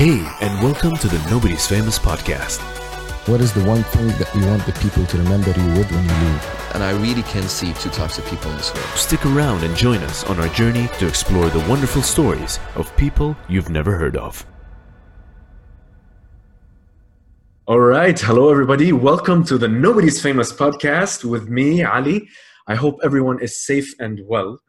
Hey, and welcome to the Nobody's Famous podcast. What is the one thing that you want the people to remember you with when you leave? And I really can see two types of people in this world. Stick around and join us on our journey to explore the wonderful stories of people you've never heard of. All right. Hello, everybody. Welcome to the Nobody's Famous podcast with me, Ali. I hope everyone is safe and well.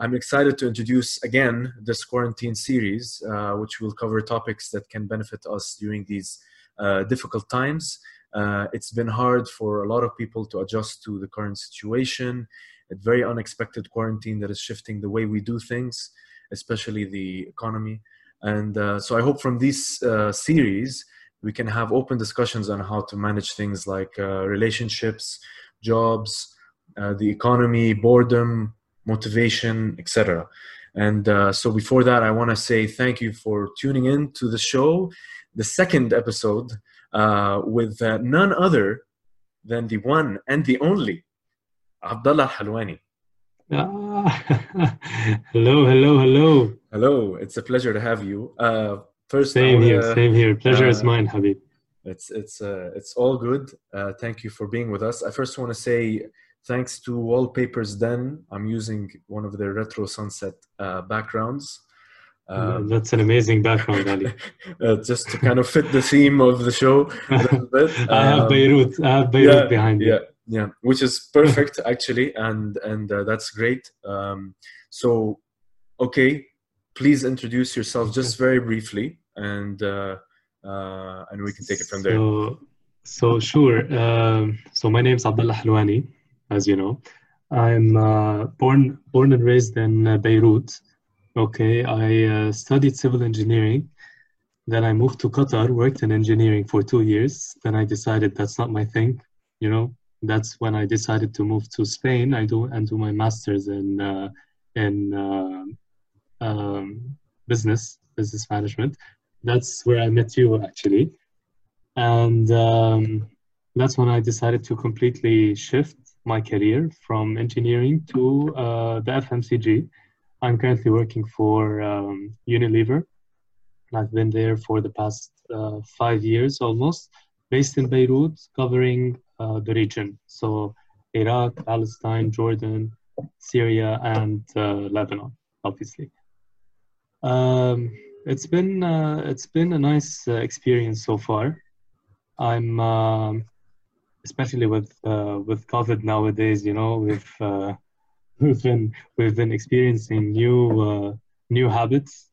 I'm excited to introduce again this quarantine series, uh, which will cover topics that can benefit us during these uh, difficult times. Uh, it's been hard for a lot of people to adjust to the current situation. A very unexpected quarantine that is shifting the way we do things, especially the economy. And uh, so I hope from this uh, series, we can have open discussions on how to manage things like uh, relationships, jobs, the economy, boredom, motivation, etc. And uh, so before that, I want to say thank you for tuning in to the show, the second episode uh, with uh, none other than the one and the only Abdullah Halwani. Ah, hello, hello, hello. Hello, it's a pleasure to have you. Uh, first, same here, same here. Pleasure is uh, mine, Habib. It's it's uh, it's all good. thank you for being with us. I first want to say thanks to Wallpapers Den, I'm using one of their retro sunset uh, backgrounds. Um, That's an amazing background, Ali. uh, just to kind of fit the theme of the show a little bit. I have um, Beirut. I have Beirut yeah, behind me. Yeah, yeah, which is perfect actually, and and uh, that's great. Um, so, okay, please introduce yourself just very briefly, and uh, uh, and we can take it from there. So, so sure. Um, so my name is Abdullah Halwani as you know. I'm uh, born born and raised in uh, Beirut. Okay, I uh, studied civil engineering. Then I moved to Qatar, worked in engineering for two years. Then I decided that's not my thing. You know, that's when I decided to move to Spain. I do and do my masters in uh, in uh, um, business business management. That's where I met you actually, and um, that's when I decided to completely shift my career from engineering to uh, the FMCG. I'm currently working for um, Unilever. I've been there for the past uh, five years almost, based in Beirut, covering uh, the region. So Iraq, Palestine, Jordan, Syria, and uh, Lebanon, obviously. Um, it's been uh, it's been a nice uh, experience so far. I'm um, especially with uh, with COVID nowadays, you know, we've uh, we've been we've been experiencing new uh, new habits,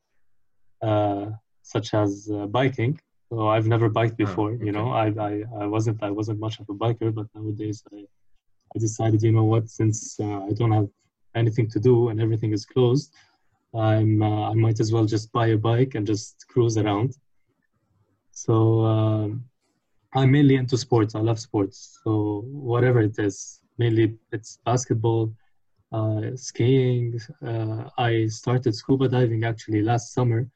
uh, such as uh, biking. So I've never biked oh, before, okay. you know. I, I I wasn't I wasn't much of a biker, but nowadays I I decided, you know what, since uh, I don't have anything to do and everything is closed, I'm I might as well just buy a bike and just cruise around. So. Um, I'm mainly into sports. I love sports. So whatever it is, mainly it's basketball, uh, skiing. Uh, I started scuba diving actually last summer,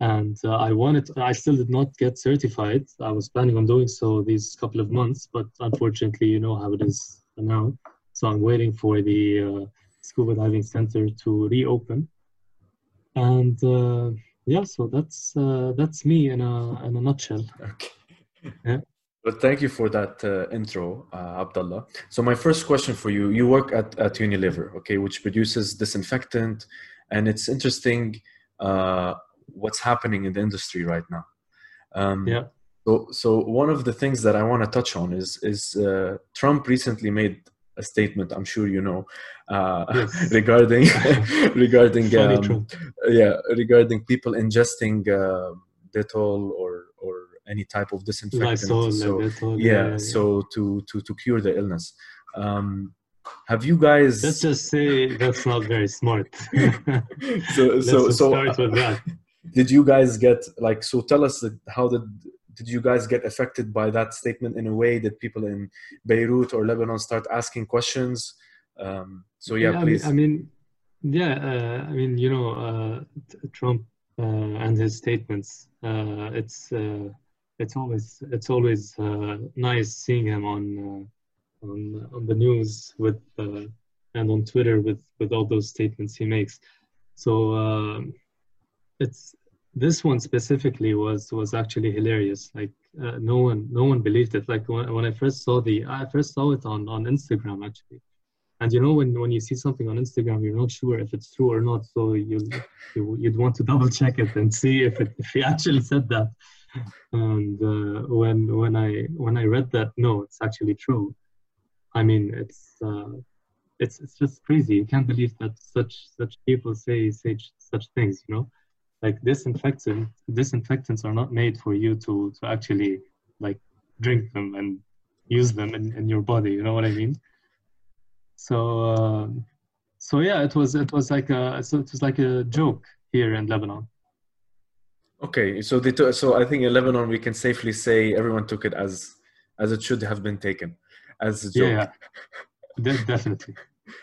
and uh, I wanted. I still did not get certified. I was planning on doing so these couple of months, but unfortunately, you know how it is now. So I'm waiting for the uh, scuba diving center to reopen, and uh, yeah. So that's uh, that's me in a in a nutshell. Okay. Yeah. But thank you for that uh, intro, uh, Abdullah. So my first question for you: You work at, at Unilever, okay, which produces disinfectant, and it's interesting uh, what's happening in the industry right now. Um, yeah. So, so one of the things that I want to touch on is is uh, Trump recently made a statement. I'm sure you know uh, yes. regarding regarding um, yeah regarding people ingesting uh, Dettol or or any type of disinfectant. so, yeah, yeah, so to to to cure the illness. Um, have you guys? Let's just say that's not very smart. so so so. Start with that. Did you guys get like? So tell us how did did you guys get affected by that statement in a way that people in Beirut or Lebanon start asking questions? Um, so yeah, yeah please. I mean, yeah, uh, I mean, you know, uh, Trump uh, and his statements. Uh, it's uh, it's always it's always uh, nice seeing him on uh, on on the news with uh, and on Twitter with with all those statements he makes. So um, it's this one specifically was was actually hilarious. Like uh, no one no one believed it. Like when, when I first saw the I first saw it on on Instagram actually. And you know when when you see something on Instagram, you're not sure if it's true or not. So you, you you'd want to double check it and see if it if he actually said that. And uh, when when I when I read that, no, it's actually true. I mean, it's uh, it's it's just crazy. You can't believe that such such people say say such things. You know, like disinfectant disinfectants are not made for you to to actually like drink them and use them in, in your body. You know what I mean? So uh, so yeah, it was it was like a so it was like a joke here in Lebanon. Okay, so they took, so I think in Lebanon we can safely say everyone took it as as it should have been taken, as a joke. Yeah, De- definitely,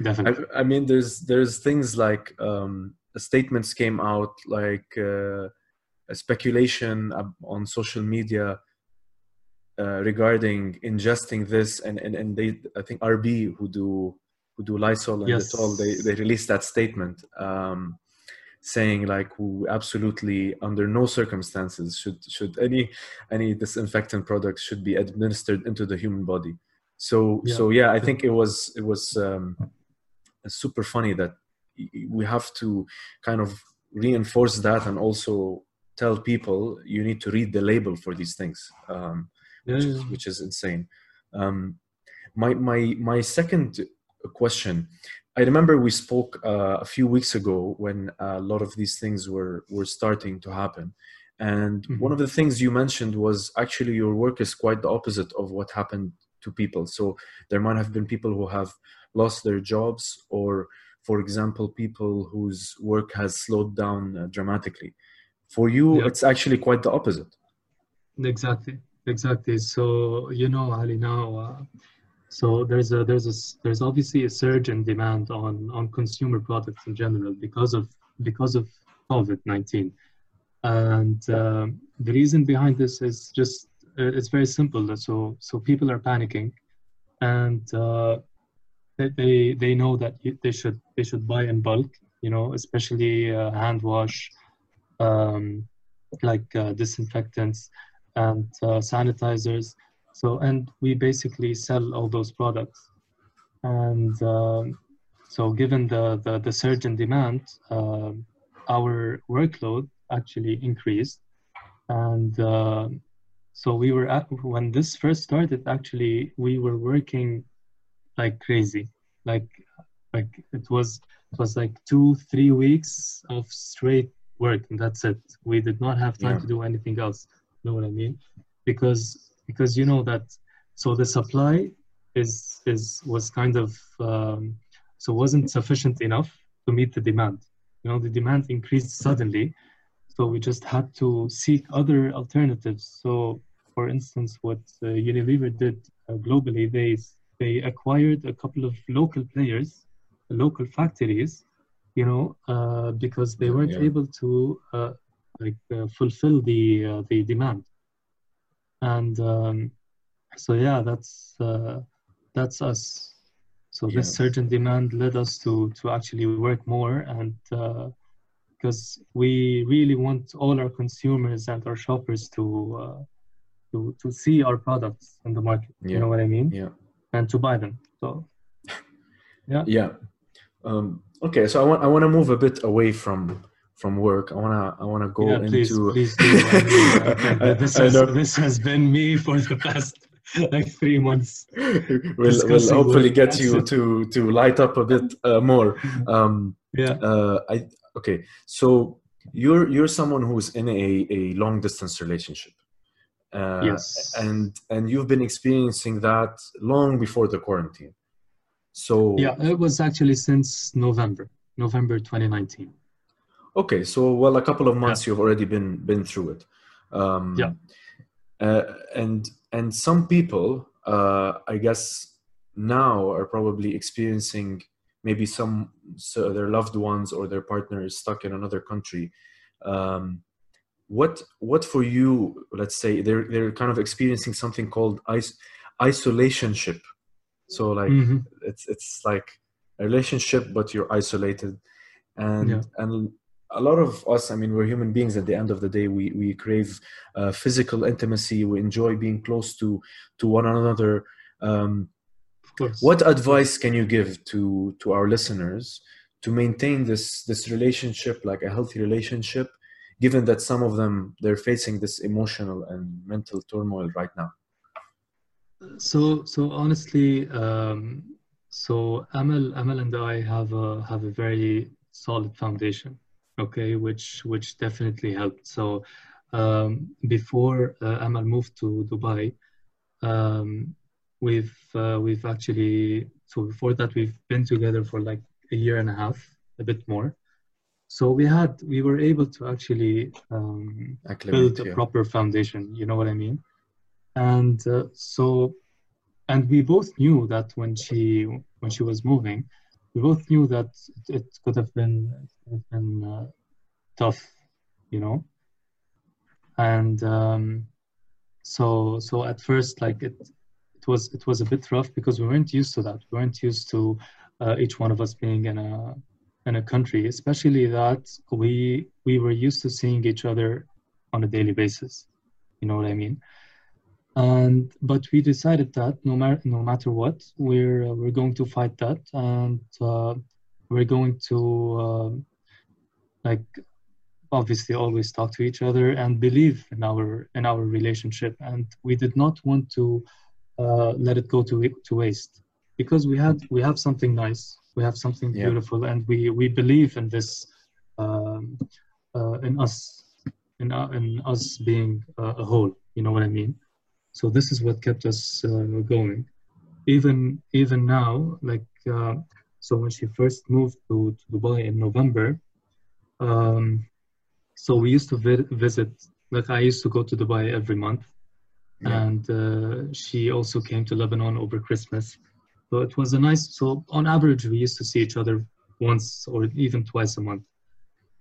definitely. I, I, mean, there's there's things like um, statements came out like uh, a speculation on social media uh, regarding ingesting this, and, and and they I think RB who do who do Lysol and yes. They they released that statement. Um, saying like absolutely under no circumstances should should any any disinfectant products should be administered into the human body so yeah. so yeah i think it was it was um, super funny that we have to kind of reinforce that and also tell people you need to read the label for these things um, yeah, which, yeah. Is, which is insane um, my my my second question I remember we spoke uh, a few weeks ago when a lot of these things were were starting to happen, and mm-hmm. one of the things you mentioned was actually your work is quite the opposite of what happened to people. So there might have been people who have lost their jobs, or for example, people whose work has slowed down uh, dramatically. For you, it's actually quite the opposite. Exactly, exactly. So you know, Ali, now. Uh, so there's a there's a there's obviously a surge in demand on on consumer products in general because of because of COVID-19, and uh, the reason behind this is just uh, it's very simple. So so people are panicking, and uh, they they know that they should they should buy in bulk. You know, especially uh, hand wash, um, like uh, disinfectants and uh, sanitizers so, and we basically sell all those products. And um, so, given the, the, the, surge in demand, uh, our workload actually increased. And uh, so, we were at, when this first started, actually, we were working like crazy. Like, like it was, it was like two, three weeks of straight work, and that's it. We did not have time yeah. to do anything else. You know what I mean? Because because you know that so the supply is is was kind of um, so wasn't sufficient enough to meet the demand. You know the demand increased suddenly so we just had to seek other alternatives. So for instance what uh, unilever did uh, globally they they acquired a couple of local players local factories you know uh, because they weren't yeah. able to uh, like uh, fulfill the uh, the demand and um, so yeah that's uh, that's us. So this surge in demand led us to to actually work more and because uh, we really want all our consumers and our shoppers to uh, to to see our products in the market. Yeah. you know what i mean? Yeah. And to buy them. So yeah. Yeah. Um, okay so i want i want to move a bit away from from work. I wanna I wanna go yeah, please, into. Please do. I mean, this, has, this has been me for the past like three months. we'll, we'll hopefully get you to to light up a bit uh, more. Um, yeah. Uh, I okay. So you're you're someone who's in a, a long distance relationship. Uh, yes. And and you've been experiencing that long before the quarantine. So yeah, it was actually since November, November 2019. Okay, so well, a couple of months yeah. you've already been been through it. Um, yeah. Uh, and and some people, uh, I guess, now are probably experiencing maybe some so their loved ones or their partner is stuck in another country. Um, what what for you? Let's say they're they're kind of experiencing something called is- isolationship. So like mm-hmm. it's it's like a relationship, but you're isolated, and yeah. and a lot of us i mean we're human beings at the end of the day. We we crave uh, physical intimacy. We enjoy being close to to one another. Um, Of course. what advice can you give to to our listeners to maintain this this relationship like a healthy relationship given that some of them they're facing this emotional and mental turmoil right now? So, so honestly, um, so Amal, Amal and I have a have a very solid foundation, okay, which which definitely helped. So, um, before uh, Amal moved to Dubai, um, we've uh, we've actually so before that we've been together for like a year and a half, a bit more. So we had we were able to actually um, build a yeah. proper foundation. You know what I mean? And uh, so, and we both knew that when she when she was moving, we both knew that it, it could have been have been uh, tough, you know. And um, so so at first, like it it was it was a bit rough because we weren't used to that. We weren't used to uh, each one of us being in a in a country, especially that we we were used to seeing each other on a daily basis. You know what I mean? And but we decided that no matter no matter what, we're uh, we're going to fight that, and uh, we're going to um like obviously always talk to each other and believe in our in our relationship. And we did not want to uh, let it go to to waste because we had we have something nice, we have something Yeah. beautiful, and we we believe in this um, uh, in us in, uh, in us being uh, a whole. You know what I mean? So this is what kept us uh, going. Even even now, like uh, so when she first moved to, to Dubai in November, um, so we used to vi- visit. Like I used to go to Dubai every month, Yeah. and uh, she also came to Lebanon over Christmas. So it was a nice. So on average, we used to see each other once or even twice a month.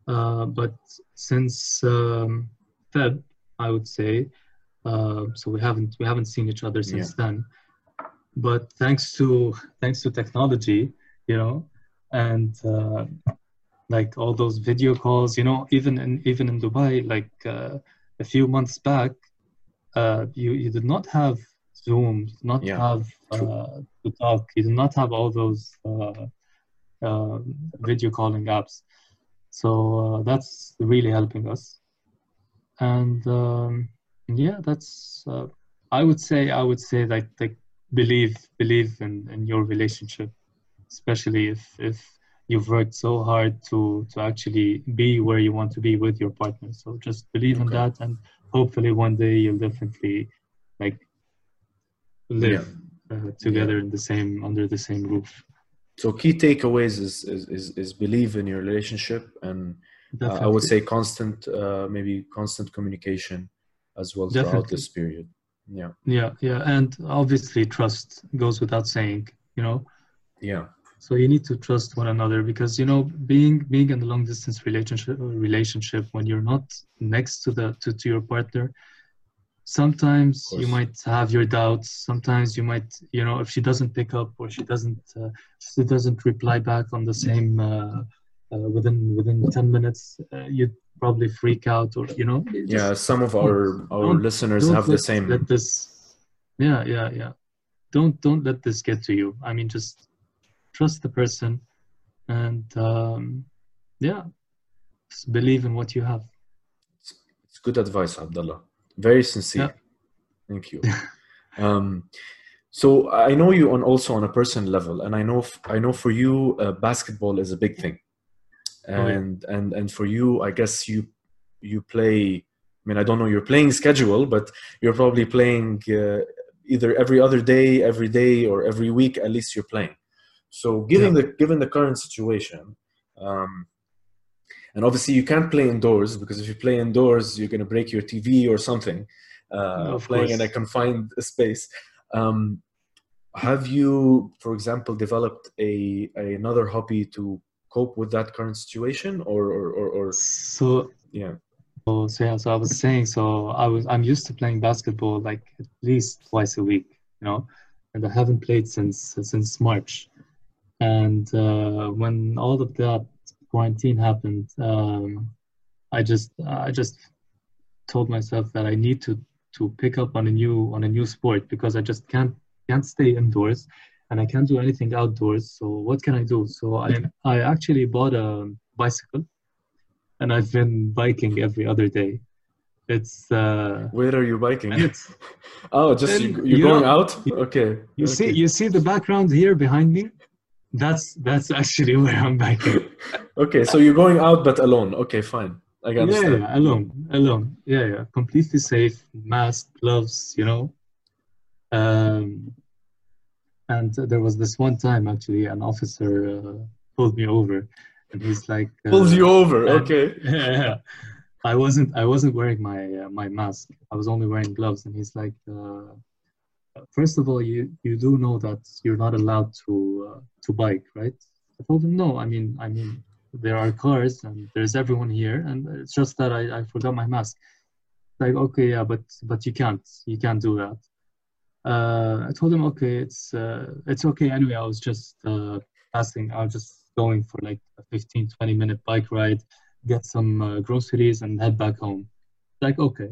Uh, but since um, Feb, I would say, uh, so we haven't we haven't seen each other since then. But thanks to thanks to technology, you know, and uh, like all those video calls, you know, even in even in Dubai, like uh, a few months back, uh, you you did not have Zoom, not Yeah, have uh, to talk, you did not have all those uh, uh, video calling apps. So uh, that's really helping us. And um, yeah, that's uh, I would say I would say like like believe believe in, in your relationship, especially if if you've worked so hard to to actually be where you want to be with your partner. So just believe in that, and hopefully one day you'll definitely like live uh, together in the same under the same roof. So key takeaways is is, is, is believe in your relationship and uh, I would say constant uh, maybe constant communication as well throughout this period. Yeah. Yeah, yeah, and obviously trust goes without saying, you know. Yeah. So you need to trust one another because you know being being in a long distance relationship relationship when you're not next to the to, to your partner, sometimes you might have your doubts. Sometimes you might you know if she doesn't pick up or she doesn't uh, she doesn't reply back on the same uh, uh, within within ten minutes, uh, you'd probably freak out or you know. Yeah. Some of our our listeners have the same. Let this, yeah, yeah, yeah. Don't don't let this get to you. I mean, just trust the person, and um, yeah, just believe in what you have. It's good advice, Abdullah. Very sincere. Yeah. Thank you. um, so I know you on also on a personal level, and I know f- I know for you uh, basketball is a big thing, Oh, yeah. and and and for you, I guess you you play. I mean, I don't know your playing schedule, but you're probably playing uh, either every other day, every day, or every week. At least you're playing. So, given the given the current situation, um, and obviously you can't play indoors because if you play indoors, you're going to break your TV or something. Uh, playing in a confined space. Um, have you, for example, developed a, a another hobby to cope with that current situation, or or, or, or So yeah, So, so yeah, so I was saying, so I was I'm used to playing basketball like at least twice a week, you know, and I haven't played since since March. And uh, when all of that quarantine happened, um, I just I just told myself that I need to to pick up on a new on a new sport because I just can't can't stay indoors and I can't do anything outdoors. So what can I do? So I I actually bought a bicycle and I've been biking every other day. It's uh Where are you biking? it's oh, just you, you're you going know- out? Okay. you see you see the background here behind me? That's that's actually where I'm biking. Okay, so you're going out but alone. Okay, fine. I can Yeah, yeah, alone, alone. Yeah, yeah, completely safe, mask, gloves, you know. Um, and there was this one time actually, an officer uh, pulled me over, and he's like, uh, Pulls you over. Okay. yeah, I wasn't, I wasn't wearing my uh, my mask. I was only wearing gloves, and he's like, uh, first of all, you you do know that you're not allowed to uh, to bike, right? I told him no. I mean, I mean, there are cars and there's everyone here, and it's just that I, I forgot my mask. Like, okay, yeah, but but you can't you can't do that. Uh, I told him, okay, it's uh, it's okay anyway. I was just uh, passing. I was just going for like a 15, 20 minute bike ride, get some uh, groceries, and head back home. Like, okay.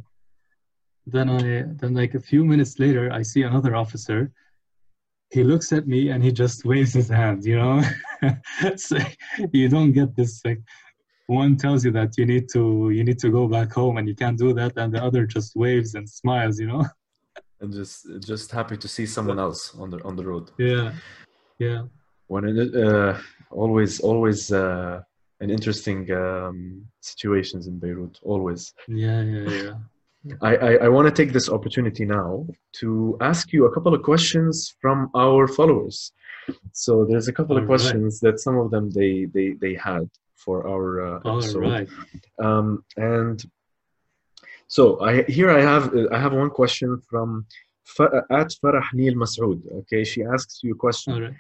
Then I then like a few minutes later, I see another officer. He looks at me and he just waves his hand. You know, like, you don't get this like one tells you that you need to you need to go back home and you can't do that, and the other just waves and smiles. You know. And just just happy to see someone else on the on the road. Yeah, yeah, When it, uh, always always uh, an interesting um, situations in Beirut. Always. yeah, yeah, yeah. I, I, I want to take this opportunity now to ask you a couple of questions from our followers. So there's a couple of All right. questions that some of them they they, they had for our uh, episode. right. Um, and so I here I have I have one question from at Farah Neil Masood. Okay, she asks you a question. Right.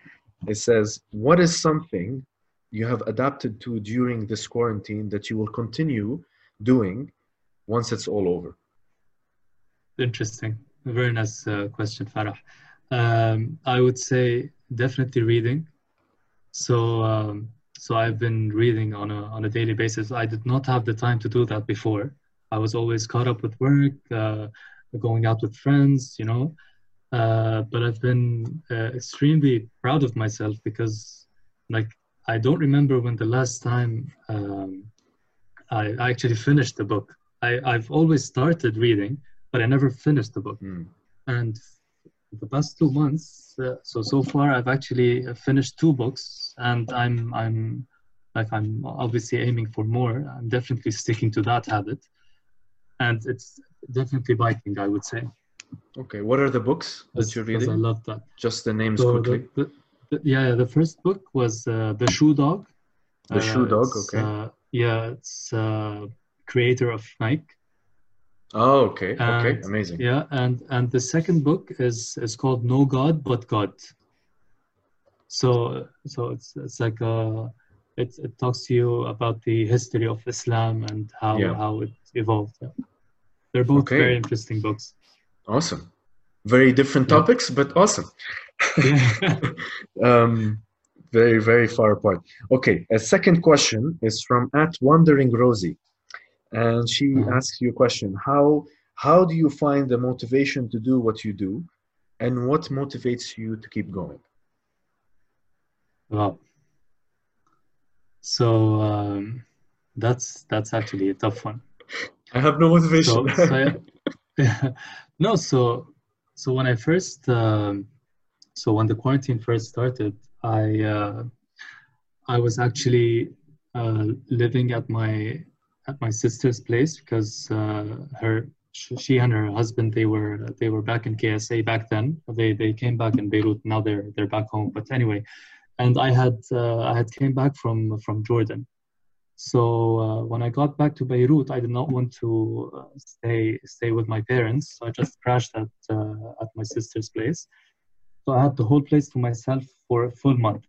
It says, "What is something you have adapted to during this quarantine that you will continue doing once it's all over?" Interesting. Very nice uh, question, Farah. Um, I would say definitely reading. So, um, so I've been reading on a on a daily basis. I did not have the time to do that before. I was always caught up with work, uh, going out with friends, you know. Uh, but I've been uh, extremely proud of myself because, like, I don't remember when the last time um, I I actually finished the book. I, I've always started reading, but I never finished the book. Hmm. And the past two months, uh, so so far, I've actually finished two books, and I'm I'm like I'm obviously aiming for more. I'm definitely sticking to that habit, and it's definitely biking. I would say Okay, what are the books that you're because I love that. Just the names So quickly. the, the, yeah, the first book was uh, the Shoe Dog. The Shoe Dog, okay. Uh, yeah, it's uh, creator of Nike. Oh, okay, okay, amazing. Yeah, and and the second book is is called No God But God. So so it's it's like a it it talks to you about the history of Islam and how Yeah. how it evolved. Yeah. They're both Okay. very interesting books. Awesome. Very different Yeah. topics, but awesome. Yeah. um, very, very far apart. Okay, a second question is from at Wandering Rosie, and she Uh-huh. asks you a question: How how do you find the motivation to do what you do, and what motivates you to keep going? Wow. So um, that's that's actually a tough one. I have no motivation. So, so yeah. no, so so when I first um, so when the quarantine first started, I uh, I was actually uh, living at my at my sister's place because uh, her she and her husband they were they were back in KSA back then. They they came back in Beirut. Now they're they're back home. But anyway, and I had uh, I had came back from from Jordan. So uh, when I got back to Beirut, I did not want to uh, stay stay with my parents. So I just crashed at uh, at my sister's place. So I had the whole place to myself for a full month.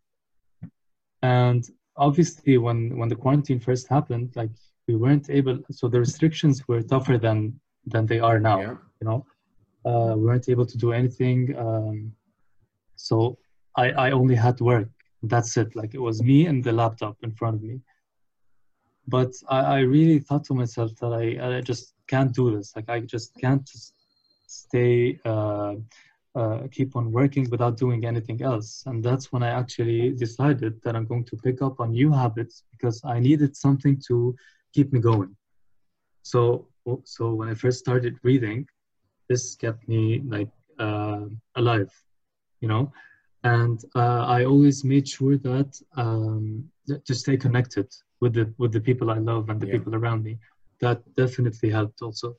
And obviously, when when the quarantine first happened, like we weren't able. So the restrictions were tougher than than they are now. Yeah. You know, uh, we weren't able to do anything. Um, so I I only had work. That's it. Like it was me and the laptop in front of me but I, I really thought to myself that I, I just can't do this. Like I just can't just stay uh, uh, keep on working without doing anything else. And that's when I actually decided that I'm going to pick up on new habits because I needed something to keep me going. So so when I first started reading, this kept me like uh, alive, you know. And uh, I always made sure that um, to stay connected with the with the people I love and the Yeah. people around me. That definitely helped also.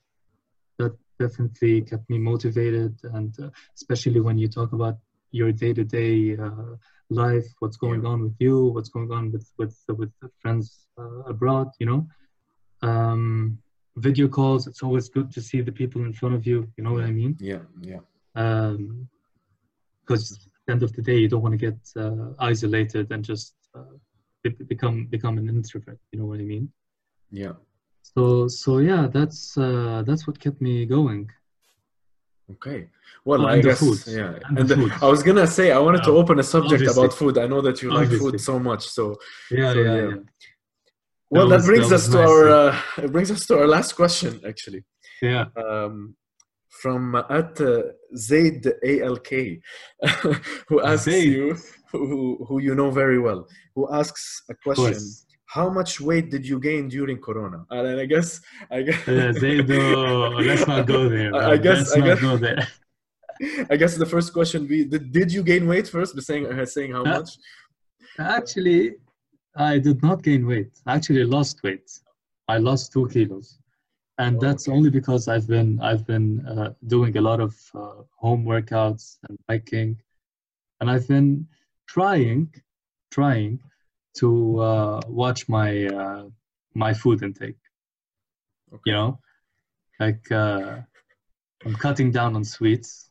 That definitely kept me motivated, and uh, especially when you talk about your day-to-day uh, life, what's going Yeah. on with you, what's going on with with with friends uh, abroad, you know. Um, video calls, it's always good to see the people in front of you. You know what I mean? Yeah, yeah, Um, because at the end of the day, you don't want to get uh, isolated and just uh, become become an introvert. You know what I mean? yeah. So so yeah, that's uh, that's what kept me going. Okay. Well, Oh, I guess food. yeah. And And the food. I was gonna say I wanted to open a subject Obviously. about food. I know that you like food so much. So Yeah, So, yeah, yeah. yeah. well, That that, was- brings that us to nice, our yeah. uh, it brings us to our last question actually. Yeah. Um, from uh, at uh, Zaid ALK, who asks Zaid. you, who, who you know very well, who asks a question. How much weight did you gain during Corona? And I guess, I guess, Uh, Zaido, let's not go there. I-. I guess- let's I not go there. I guess the first question be: Did, did you gain weight first? By saying uh, saying how Uh, much? Actually, I did not gain weight. I actually lost weight. I lost two kilos, and Oh, that's okay. only because I've been I've been uh, doing a lot of uh, home workouts and biking, and I've been trying trying to uh, watch my uh, my food intake. Okay. You know, like uh, I'm cutting down on sweets.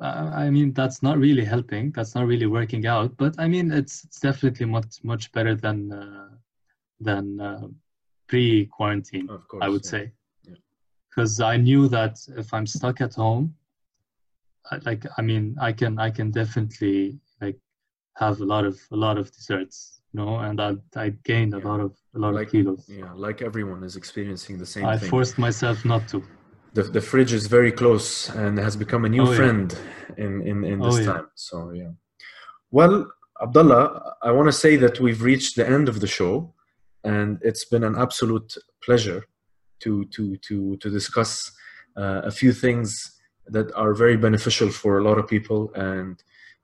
Uh, I mean, that's not really helping. That's not really working out. But I mean, it's it's definitely much much better than uh, than uh, pre-quarantine. Of course, I would yeah. say, Yeah. because I knew that if I'm stuck at home, like I mean, I can I can definitely like have a lot of a lot of desserts, you know, and I I gained a lot of a lot Like- of kilos. Yeah, like everyone is experiencing the same I thing. forced myself not to. the, the fridge is very close and has become a new Oh, yeah. friend in, in, in this Oh, yeah. time. So, yeah. Well, Abdullah, I want to say that we've reached the end of the show and it's been an absolute pleasure to, to, to, to discuss uh, a few things that are very beneficial for a lot of people. And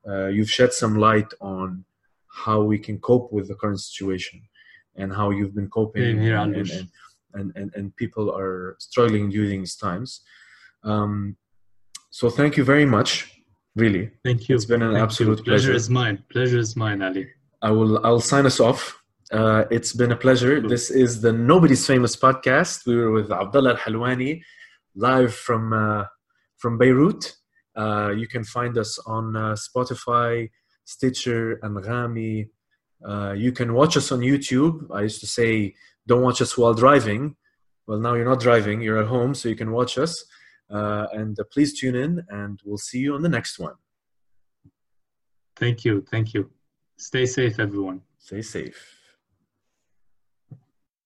uh, you've shed some light on how we can cope with the current situation and how you've been coping here, and, and, and, and, and, people are struggling during these times. Um, so thank you very much. Really, Thank you. It's been an Thank you. absolute pleasure. pleasure. is mine. Pleasure is mine, Ali. I will. I'll sign us off. Uh, it's been a pleasure. This is the Nobody's Famous podcast. We were with Abdullah Al Halwani, live from uh, from Beirut. Uh, you can find us on uh, Spotify, Stitcher, and Rami. Uh, you can watch us on YouTube. I used to say, don't watch us while driving. Well, now you're not driving, you're at home, so you can watch us. Uh, and uh, please tune in, and we'll see you on the next one. Thank you. Thank you. Stay safe, everyone. Stay safe.